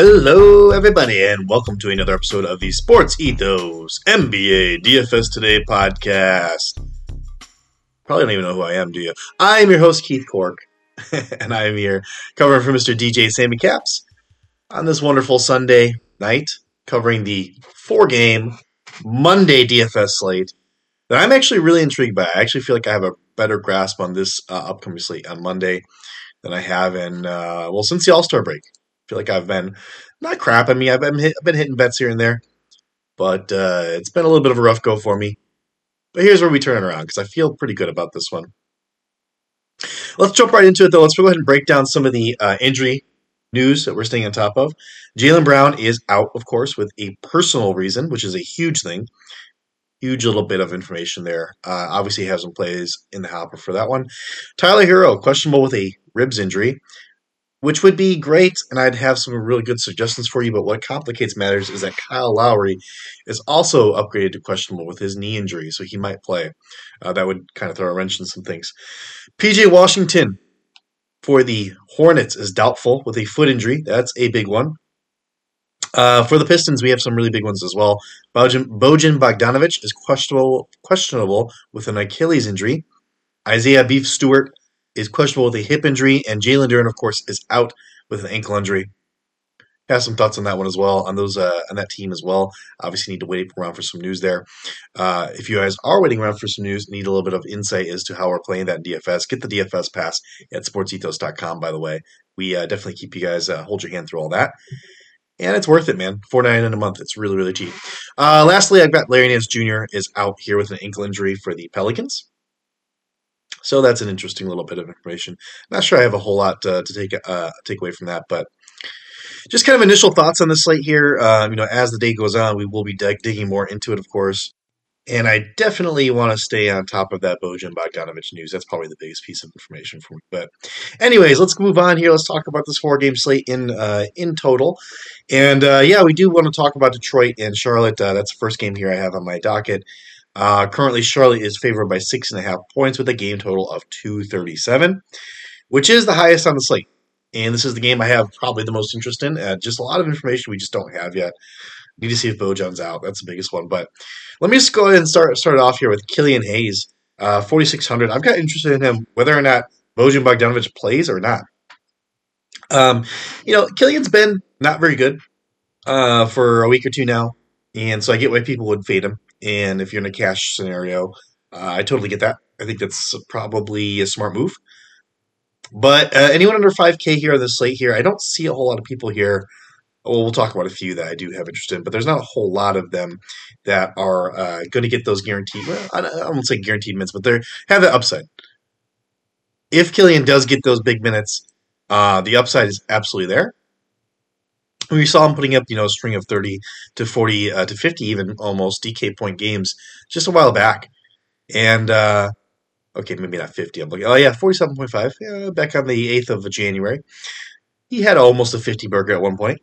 Hello, everybody, and welcome to another episode of the Sports Ethos NBA DFS Today podcast. Probably don't even know who I am, do you? I'm your host, Keith Cork, and I'm here covering for Mr. DJ Sammy Caps on this wonderful Sunday night, covering the four game Monday DFS slate that I'm actually really intrigued by. I actually feel like I have a better grasp on this uh, upcoming slate on Monday than I have in, uh, well, since the All Star break feel like I've been not crap. I mean, I've been, hit, I've been hitting bets here and there, but uh, it's been a little bit of a rough go for me. But here's where we turn it around because I feel pretty good about this one. Let's jump right into it, though. Let's go ahead and break down some of the uh, injury news that we're staying on top of. Jaylen Brown is out, of course, with a personal reason, which is a huge thing. Huge little bit of information there. Uh, obviously, has some plays in the hopper for that one. Tyler Herro, questionable with a ribs injury which would be great, and I'd have some really good suggestions for you. But what complicates matters is that Kyle Lowry is also upgraded to questionable with his knee injury, so he might play. Uh, that would kind of throw a wrench in some things. PJ Washington for the Hornets is doubtful with a foot injury. That's a big one. Uh, for the Pistons, we have some really big ones as well. Bojan, Bojan Bogdanovic is questionable, questionable with an Achilles injury. Isaiah Beef Stewart is questionable with a hip injury, and Jalen Duren, of course, is out with an ankle injury. Have some thoughts on that one as well, on those uh, on that team as well. Obviously, need to wait around for some news there. Uh, if you guys are waiting around for some news, need a little bit of insight as to how we're playing that DFS. Get the DFS pass at sportsethos.com. By the way, we uh, definitely keep you guys uh, hold your hand through all that and it's worth it, man. Four nine a month. It's really really cheap. Uh, lastly, I've got Larry Nance Jr. is out here with an ankle injury for the Pelicans. So that's an interesting little bit of information. Not sure I have a whole lot to, to take uh, take away from that, but just kind of initial thoughts on the slate here. Um, you know, as the day goes on, we will be dig- digging more into it, of course. And I definitely want to stay on top of that Bojan Bogdanovic news. That's probably the biggest piece of information for me. But, anyways, let's move on here. Let's talk about this four game slate in uh, in total. And uh, yeah, we do want to talk about Detroit and Charlotte. Uh, that's the first game here I have on my docket. Uh, currently, Charlotte is favored by six and a half points with a game total of 237, which is the highest on the slate. And this is the game I have probably the most interest in. Uh, just a lot of information we just don't have yet. Need to see if Bojan's out. That's the biggest one. But let me just go ahead and start start off here with Killian Hayes, uh, 4,600. I've got interested in him whether or not Bojan Bogdanovic plays or not. Um, you know, Killian's been not very good uh, for a week or two now. And so I get why people would fade him. And if you're in a cash scenario, uh, I totally get that. I think that's probably a smart move. But uh, anyone under 5K here on the slate here, I don't see a whole lot of people here. Well, we'll talk about a few that I do have interest in, but there's not a whole lot of them that are uh, going to get those guaranteed. Well, I won't say guaranteed minutes, but they have the upside. If Killian does get those big minutes, uh, the upside is absolutely there we saw him putting up, you know, a string of 30 to 40 uh, to 50, even almost DK point games just a while back. And, uh, okay, maybe not 50. I'm looking, oh, yeah, 47.5, yeah, back on the 8th of January. He had almost a 50 burger at one point.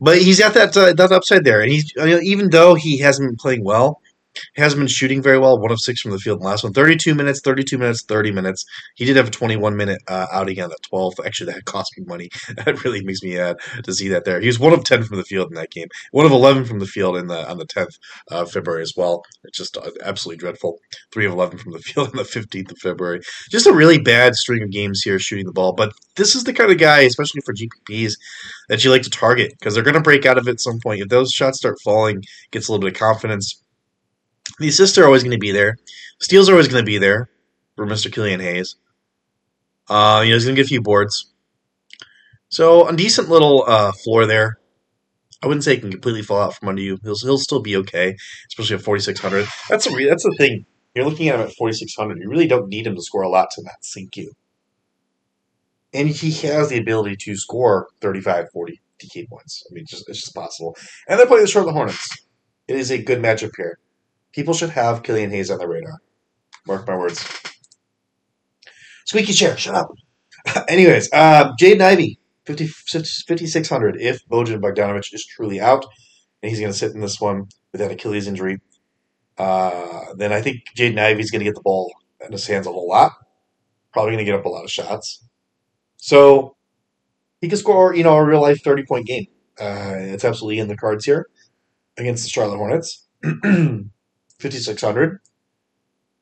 But he's got that, uh, that upside there. And he's, even though he hasn't been playing well, hasn't been shooting very well. One of six from the field in the last one. 32 minutes, 32 minutes, 30 minutes. He did have a 21 minute uh, outing on the 12th. Actually, that cost me money. That really makes me mad to see that there. He was one of 10 from the field in that game. One of 11 from the field in the on the 10th of February as well. It's just uh, absolutely dreadful. 3 of 11 from the field on the 15th of February. Just a really bad string of games here shooting the ball. But this is the kind of guy, especially for GPPs, that you like to target because they're going to break out of it at some point. If those shots start falling, gets a little bit of confidence the assists are always going to be there. Steals are always going to be there for Mr. Killian Hayes. Uh, you know, he's going to get a few boards. So a decent little uh, floor there. I wouldn't say he can completely fall out from under you. He'll, he'll still be okay, especially at 4,600. That's a re- that's the thing. You're looking at him at 4,600. You really don't need him to score a lot to not sink you. And he has the ability to score 35, 40 DK points. I mean, just, it's just possible. And they're playing the Charlotte Hornets. It is a good matchup here. People should have Killian Hayes on their radar. Mark my words. Squeaky chair, shut up. Anyways, uh, Jaden Ivey, 5,600 if Bojan Bogdanovic is truly out, and he's going to sit in this one with that Achilles injury. Uh, then I think Jaden Ivey's going to get the ball in his hands a whole lot. Probably going to get up a lot of shots. So he could score, you know, a real life 30 point game. Uh, it's absolutely in the cards here against the Charlotte Hornets. 5,600.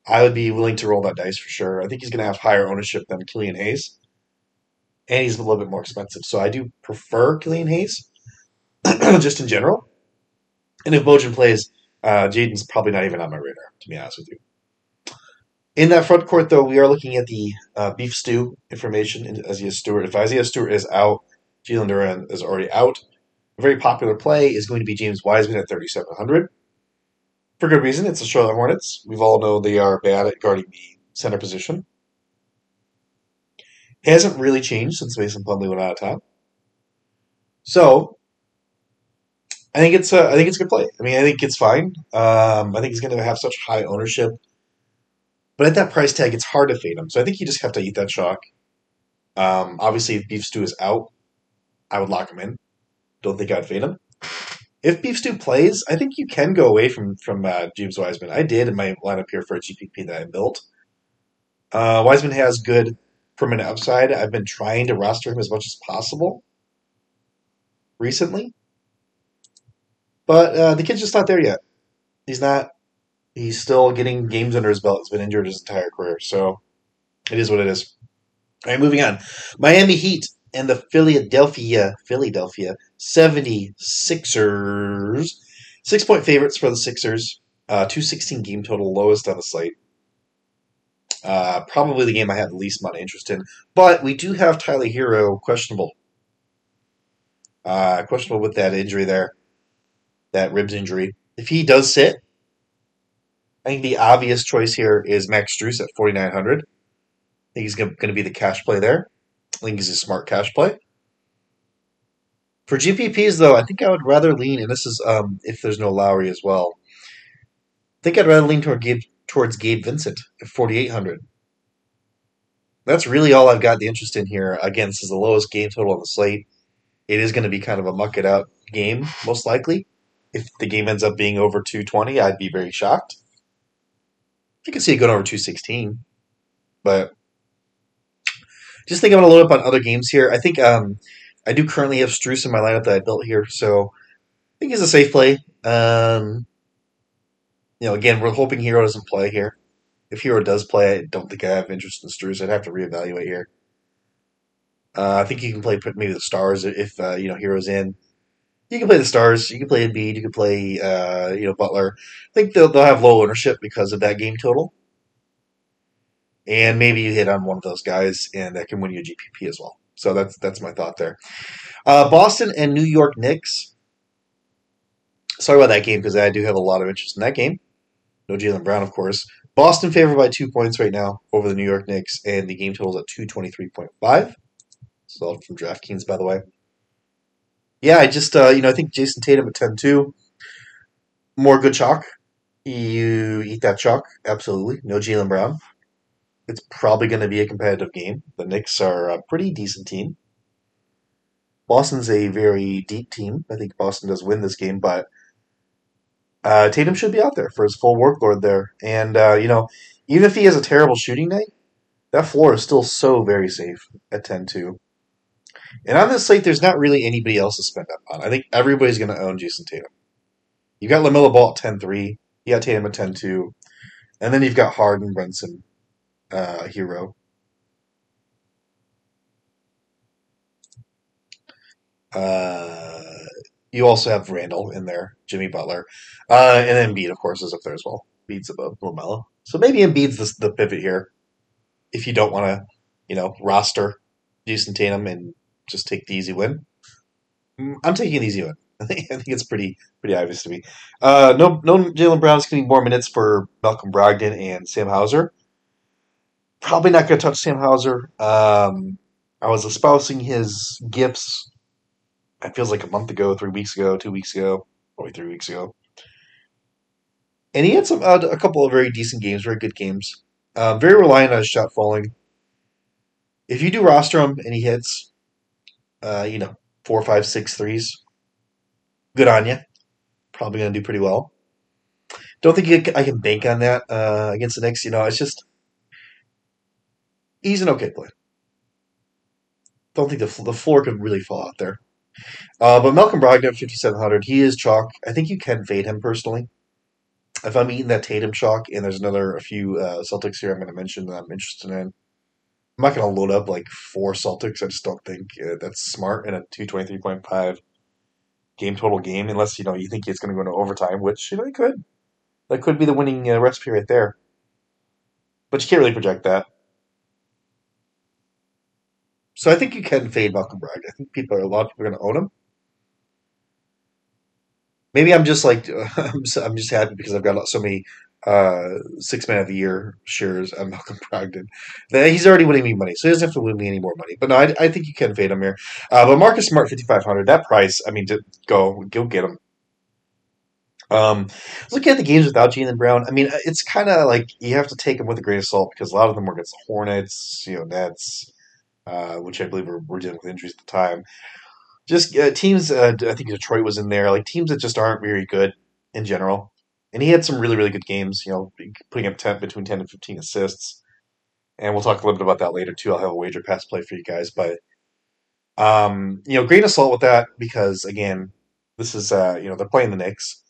I would be willing to roll that dice for sure. I think he's going to have higher ownership than Killian Hayes. And he's a little bit more expensive. So I do prefer Killian Hayes, just in general. And if Bojan plays, uh, Jaden's probably not even on my radar, to be honest with you. In that front court, though, we are looking at the uh, beef stew information in Isaiah Stewart. If Isaiah Stewart is out, Jalen Duren is already out. A very popular play is going to be James Wiseman at 3,700. For good reason, it's the Charlotte Hornets. We've all know they are bad at guarding the center position. It hasn't really changed since Mason Plumlee went out of town. So, I think it's a, I think it's a good play. I mean, I think it's fine. Um, I think he's going to have such high ownership but at that price tag, it's hard to fade him. So I think you just have to eat that shock. Um, obviously, if Beef Stew is out, I would lock him in. Don't think I'd fade him. If Beef Stew plays, I think you can go away from from uh, James Wiseman. I did in my lineup here for a GPP that I built. Uh, Wiseman has good permanent upside. I've been trying to roster him as much as possible recently, but uh, the kid's just not there yet. He's not he's still getting games under his belt. He's been injured his entire career, so it is what it is. All right, moving on. Miami Heat and the Philadelphia Philadelphia 76ers. Six point favorites for the Sixers. Uh, 216 game total, lowest on the slate. Uh, probably the game I have the least amount of interest in. But we do have Tyler Herro questionable. Uh, questionable with that injury there, that ribs injury. If he does sit, I think the obvious choice here is Max Strus at 4,900. I think he's going to be the cash play there. I think he's a smart cash play. For GPPs, though, I think I would rather lean, and this is um, if there's no Lowry as well. I think I'd rather lean toward Gabe, towards Gabe Vincent at 4,800. That's really all I've got the interest in here. Again, this is the lowest game total on the slate. It is going to be kind of a muck it out game, most likely. If the game ends up being over 220, I'd be very shocked. I can see it going over 216. But just think I'm to load up on other games here. I think um, I do currently have Strus in my lineup that I built here, so I think he's a safe play. Um, you know, again, we're hoping Herro doesn't play here. If Herro does play, I don't think I have interest in Strus. I'd have to reevaluate here. Uh, I think you can play maybe the Stars if uh, you know Herro's in you can play the stars. You can play Embiid. You can play, uh, you know, Butler. I think they'll they'll have low ownership because of that game total, and maybe you hit on one of those guys, and that can win you a GPP as well. So that's that's my thought there. Uh, Boston and New York Knicks. Sorry about that game because I do have a lot of interest in that game. No Jaylen Brown, of course. Boston favored by two points right now over the New York Knicks, and the game total is at two twenty three point five. So from DraftKings, by the way yeah, I just uh, you know I think Jayson Tatum at 10-2. More good chalk. You eat that chalk, absolutely. No Jaylen Brown. It's probably going to be a competitive game. The Knicks are a pretty decent team. Boston's a very deep team. I think Boston does win this game, but uh, Tatum should be out there for his full workload there. And, uh, you know, even if he has a terrible shooting night, that floor is still so very safe at 10 2. And on this slate, there's not really anybody else to spend up on. I think everybody's going to own Jayson Tatum. You've got LaMelo Ball at 10 3. You got Tatum at 10 2. And then you've got Harden, Brunson, uh, Herro. Uh, you also have Randle in there, Jimmy Butler. Uh, and Embiid, of course, is up there as well. Embiid's above LaMelo. So maybe Embiid's the, the pivot here if you don't want to, you know, roster Jayson Tatum and just take the easy win. Mm, I'm taking an easy win. I think, it's pretty pretty obvious to me. Uh, no, no, Jaylen Brown's getting more minutes for Malcolm Brogdon and Sam Hauser. Probably not going to touch Sam Hauser. Um, I was espousing his gifts. It feels like a month ago, three weeks ago, two weeks ago, probably three weeks ago. And he had some uh, a couple of very decent games, very good games. Uh, very reliant on his shot falling. If you do roster him and he hits, uh, you know, four, five, six threes. Good on you. Probably going to do pretty well. Don't think I can bank on that uh, against the Knicks. You know, it's just he's an okay player. Don't think the the floor could really fall out there. Uh, but Malcolm Brogdon at 5,700, he is chalk. I think you can fade him personally. If I'm eating that Tatum chalk, and there's another a few uh, Celtics here I'm going to mention that I'm interested in. I'm not going to load up like four Celtics. I just don't think uh, that's smart in a 223.5 game total game, unless you know you think it's going to go into overtime, which you know it could. That could be the winning uh, recipe right there. But you can't really project that. So I think you can fade Malcolm Brogdon. I think people, are a lot of people are going to own him. Maybe I'm just like I'm just, I'm just happy because I've got so many uh, six man of the year shares on Malcolm Brogdon. He's already winning me money, so he doesn't have to win me any more money. But no, I, I think you can fade him here. Uh, but Marcus Smart, fifty five hundred. That price, I mean, go go get him. Um, looking at the games without Jaylen Brown, I mean, it's kind of like you have to take them with a grain of salt because a lot of them were against the Hornets, you know, Nets, uh, which I believe were, were dealing with injuries at the time. Just uh, teams, uh, I think Detroit was in there, like teams that just aren't very good in general. And he had some really, really good games, you know, putting up 10, between 10 and 15 assists. And we'll talk a little bit about that later, too. I'll have a wager pass play for you guys. But, um, you know, grain of salt with that because, again, this is, uh, you know, they're playing the Knicks.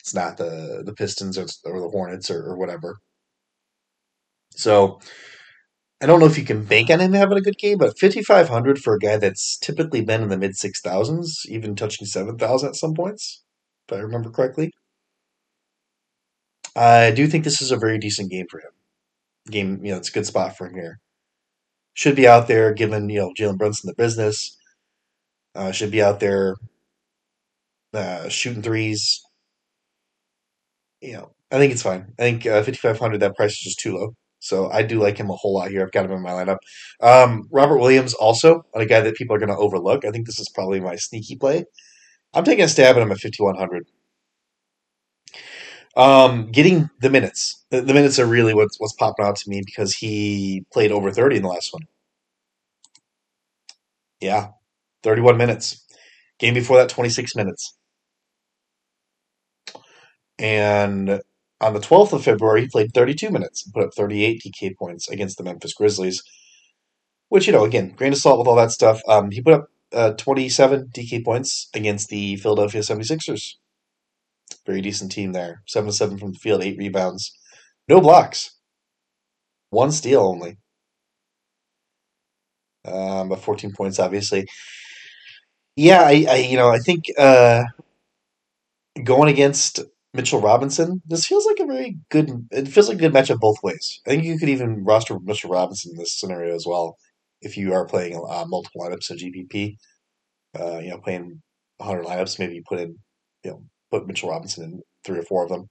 It's not the, the Pistons or, or the Hornets or, or whatever. So I don't know if you can bank on him having a good game, but 5,500 for a guy that's typically been in the mid 6,000s, even touching 7,000 at some points, if I remember correctly. I do think this is a very decent game for him. Game, you know, it's a good spot for him here. Should be out there, given you know Jalen Brunson the business. Uh, should be out there uh, shooting threes. You know, I think it's fine. I think uh, 5,500, that price is just too low. So I do like him a whole lot here. I've got him in my lineup. Um, Robert Williams also a guy that people are going to overlook. I think this is probably my sneaky play. I'm taking a stab at him at 5100. Um, getting the minutes. The, the, minutes are really what's what's popping out to me because he played over 30 in the last one. Yeah, 31 minutes. Game before that, 26 minutes. And on the 12th of February, he played 32 minutes and put up 38 DK points against the Memphis Grizzlies. Which, you know, again, grain of salt with all that stuff. Um, he put up uh, 27 DK points against the Philadelphia 76ers. Very decent team there. 7 7 from the field, 8 rebounds. No blocks. One steal only. Um, but 14 points, obviously. Yeah, I, I you know, I think uh, going against Mitchell Robinson. This feels like a very good. It feels like a good matchup both ways. I think you could even roster Mitchell Robinson in this scenario as well if you are playing uh, multiple lineups of GPP. Uh, you know, playing 100 lineups, maybe you put in, you know, put Mitchell Robinson in three or four of them,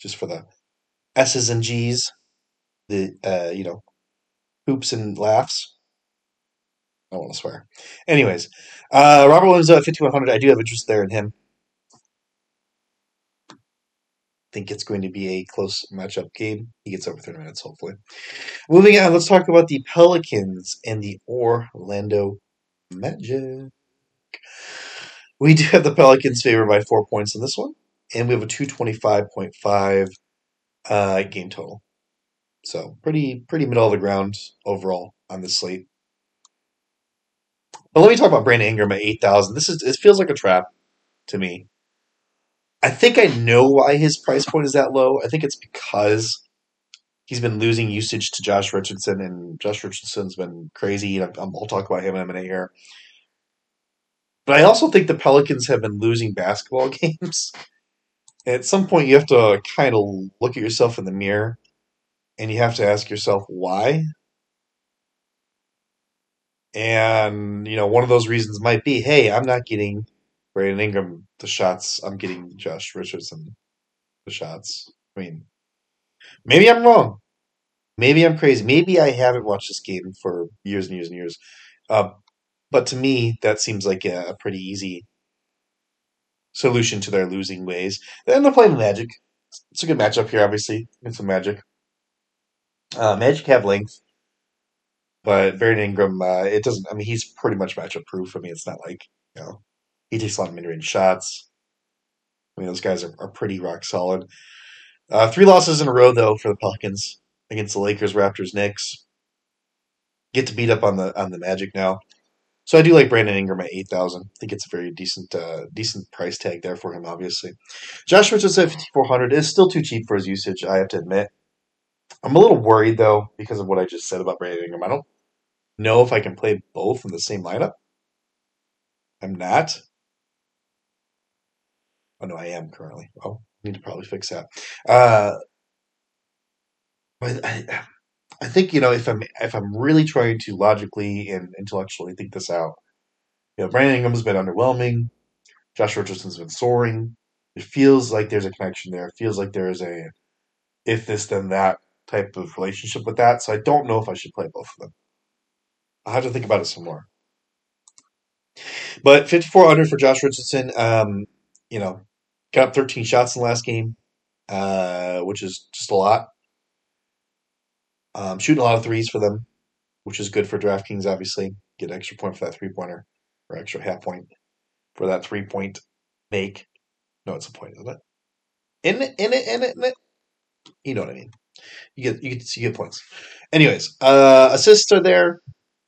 just for the S's and G's, the uh, you know, hoops and laughs. I want to swear. Anyways, uh, Robert Williams at 5100. I do have interest there in him. Think it's going to be a close matchup game. He gets over 30 minutes, hopefully. Moving on, let's talk about the Pelicans and the Orlando Magic. We do have the Pelicans favored by four points in this one, and we have a 225.5 uh, game total. So pretty pretty middle of the ground overall on this slate. But let me talk about Brandon Ingram at 8,000. This is it feels like a trap to me. I think I know why his price point is that low. I think it's because he's been losing usage to Josh Richardson, and Josh Richardson's been crazy. I'll talk about him in a minute here. But I also think the Pelicans have been losing basketball games. At some point, you have to kind of look at yourself in the mirror and you have to ask yourself why. And, you know, one of those reasons might be hey, I'm not getting Brandon Ingram the shots. I'm getting Josh Richardson the shots. I mean, maybe I'm wrong. Maybe I'm crazy. Maybe I haven't watched this game for years and years and years. Uh, but to me, that seems like a, a, pretty easy solution to their losing ways. And they're playing Magic. It's a good matchup here, obviously. It's a Magic. Uh, Magic have length, but Brandon Ingram, uh, it doesn't. I mean, he's pretty much matchup proof. I mean, it's not like you know he takes a lot of mid range shots. I mean, those guys are, are pretty rock solid. Uh, three losses in a row, though, for the Pelicans against the Lakers, Raptors, Knicks. Get to beat up on the on the Magic now. So I do like Brandon Ingram at eight thousand. I think it's a very decent uh, decent price tag there for him. Obviously, Josh Richardson at fifty four hundred is still too cheap for his usage. I have to admit. I'm a little worried though because of what I just said about Brandon Ingram. I don't know if I can play both in the same lineup. I'm not. Oh no, I am currently. Oh, need to probably fix that. Uh, but I, I think you know if I'm if I'm really trying to logically and intellectually think this out, you know, Brandon Ingram's been underwhelming. Josh Richardson's been soaring. It feels like there's a connection there. It feels like there is a if this then that type of relationship with that. So I don't know if I should play both of them. I'll have to think about it some more. But 5400 for Josh Richardson. Um, you know, got 13 shots in the last game, uh, which is just a lot. Um, shooting a lot of threes for them, which is good for DraftKings, obviously. Get an extra point for that three pointer, or extra half point for that three point make. No, it's a point, isn't it? In it, in it, in it, in it. You know what I mean. You get you get you get points. Anyways, uh, assists are there,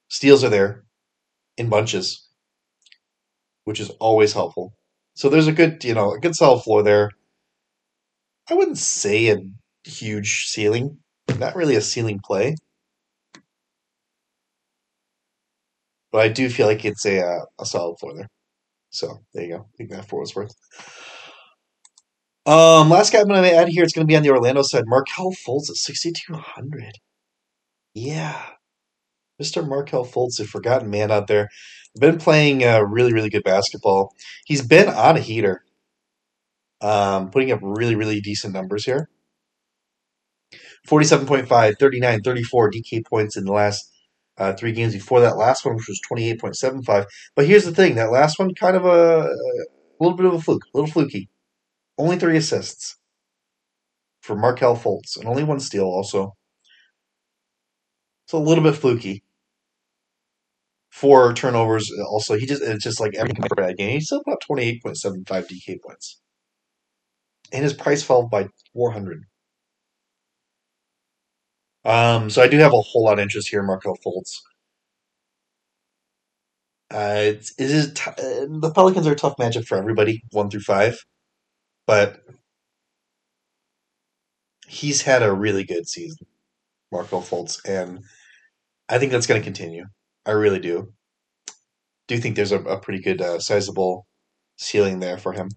steals are there, in bunches, which is always helpful. So there's a good you know a good solid floor there. I wouldn't say a huge ceiling, not really a ceiling play, but I do feel like it's a uh, a solid floor there. So there you go. I think that for was worth. Um, last guy I'm going to add here, it's going to be on the Orlando side. Markelle Fultz at 6,200. Yeah. Mr. Markelle Fultz, a forgotten man out there. Been playing uh, really, really good basketball. He's been on a heater, um, putting up really, really decent numbers here. 47.5, 39, 34 DK points in the last uh, three games before that last one, which was 28.75. But here's the thing that last one, kind of a, a little bit of a fluke, a little fluky. Only three assists for Markelle Fultz, and only one steal also. So a little bit fluky. Four turnovers also. He just it's just like every bad game. He still up twenty eight point seven five DK points. And his price fell by four hundred. Um, so I do have a whole lot of interest here in Markelle Fultz. Uh, it's, it is t- uh, the Pelicans are a tough matchup for everybody, one through five but he's had a really good season, Marco Fultz, and I think that's going to continue. I really do. Do think there's a, a pretty good, uh, sizable ceiling there for him.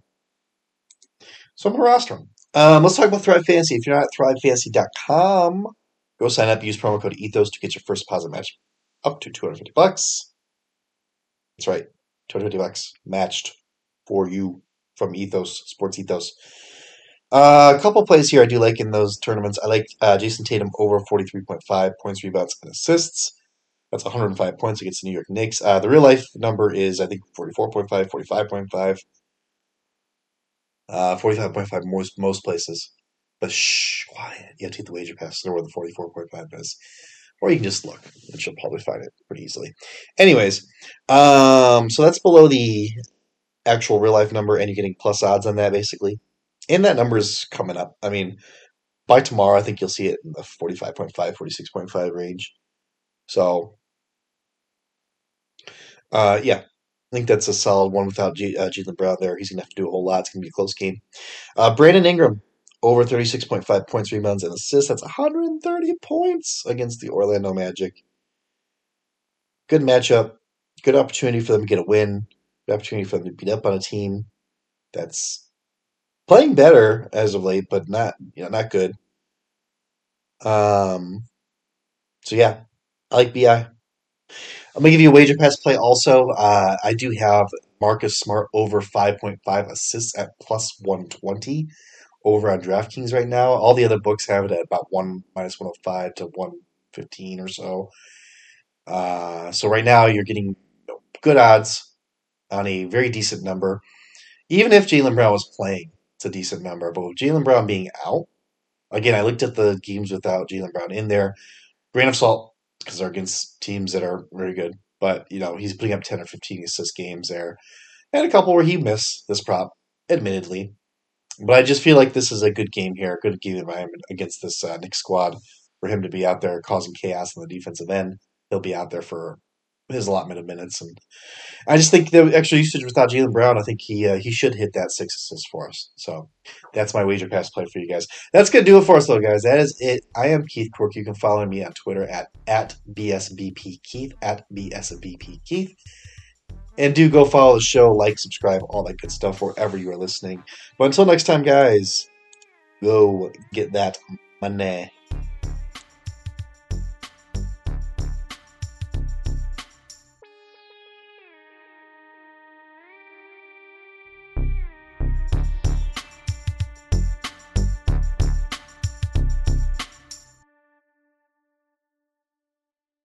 So I'm to roster him. Um, let's talk about Thrive Fantasy. If you're not at thrivefantasy.com, go sign up. Use promo code ETHOS to get your first deposit match up to 250 bucks. That's right, 250 bucks matched for you from Ethos, Sports Ethos. Uh, a couple plays here I do like in those tournaments. I like uh, Jayson Tatum over 43.5 points, rebounds, and assists. That's 105 points against the New York Knicks. Uh, the real life number is, I think, 44.5, 45.5. Uh, 45.5 most, most places. But shh, quiet. You have to get the wager pass to know where the 44.5 is. Or you can just look, and you'll probably find it pretty easily. Anyways, um, so that's below the actual real life number and you're getting plus odds on that basically. And that number is coming up. I mean, by tomorrow, I think you'll see it in the 45.5, 46.5 range. So, uh, yeah, I think that's a solid one without G- uh, Jaylen Brown there. He's going to have to do a whole lot. It's going to be a close game. Uh, Brandon Ingram, over 36.5 points, rebounds, and assists. That's 130 points against the Orlando Magic. Good matchup. Good opportunity for them to get a win the opportunity for them to beat up on a team that's playing better as of late, but not you know not good. Um. So yeah, I like Bi. I'm gonna give you a wager pass play. Also, uh, I do have Marcus Smart over 5.5 assists at plus 120 over on DraftKings right now. All the other books have it at about one minus 105 to 115 or so. Uh, so right now you're getting good odds on a very decent number. Even if Jaylen Brown was playing, it's a decent number. But with Jaylen Brown being out, again, I looked at the games without Jaylen Brown in there. Grain of salt, because they're against teams that are very good. But, you know, he's putting up 10 or 15 assist games there. And a couple where he missed this prop, admittedly. But I just feel like this is a good game here, good game environment against this uh, Knicks squad for him to be out there causing chaos on the defensive end. He'll be out there for his allotment of minutes, and I just think the extra usage without Jaylen Brown, I think he uh, he should hit that six assists for us. So that's my wager pass play for you guys. That's gonna do it for us, though, guys. That is it. I am Keith Quirk. You can follow me on Twitter at at bsbp Keith at bsbp Keith. And do go follow the show, like, subscribe, all that good stuff wherever you are listening. But until next time, guys, go get that money.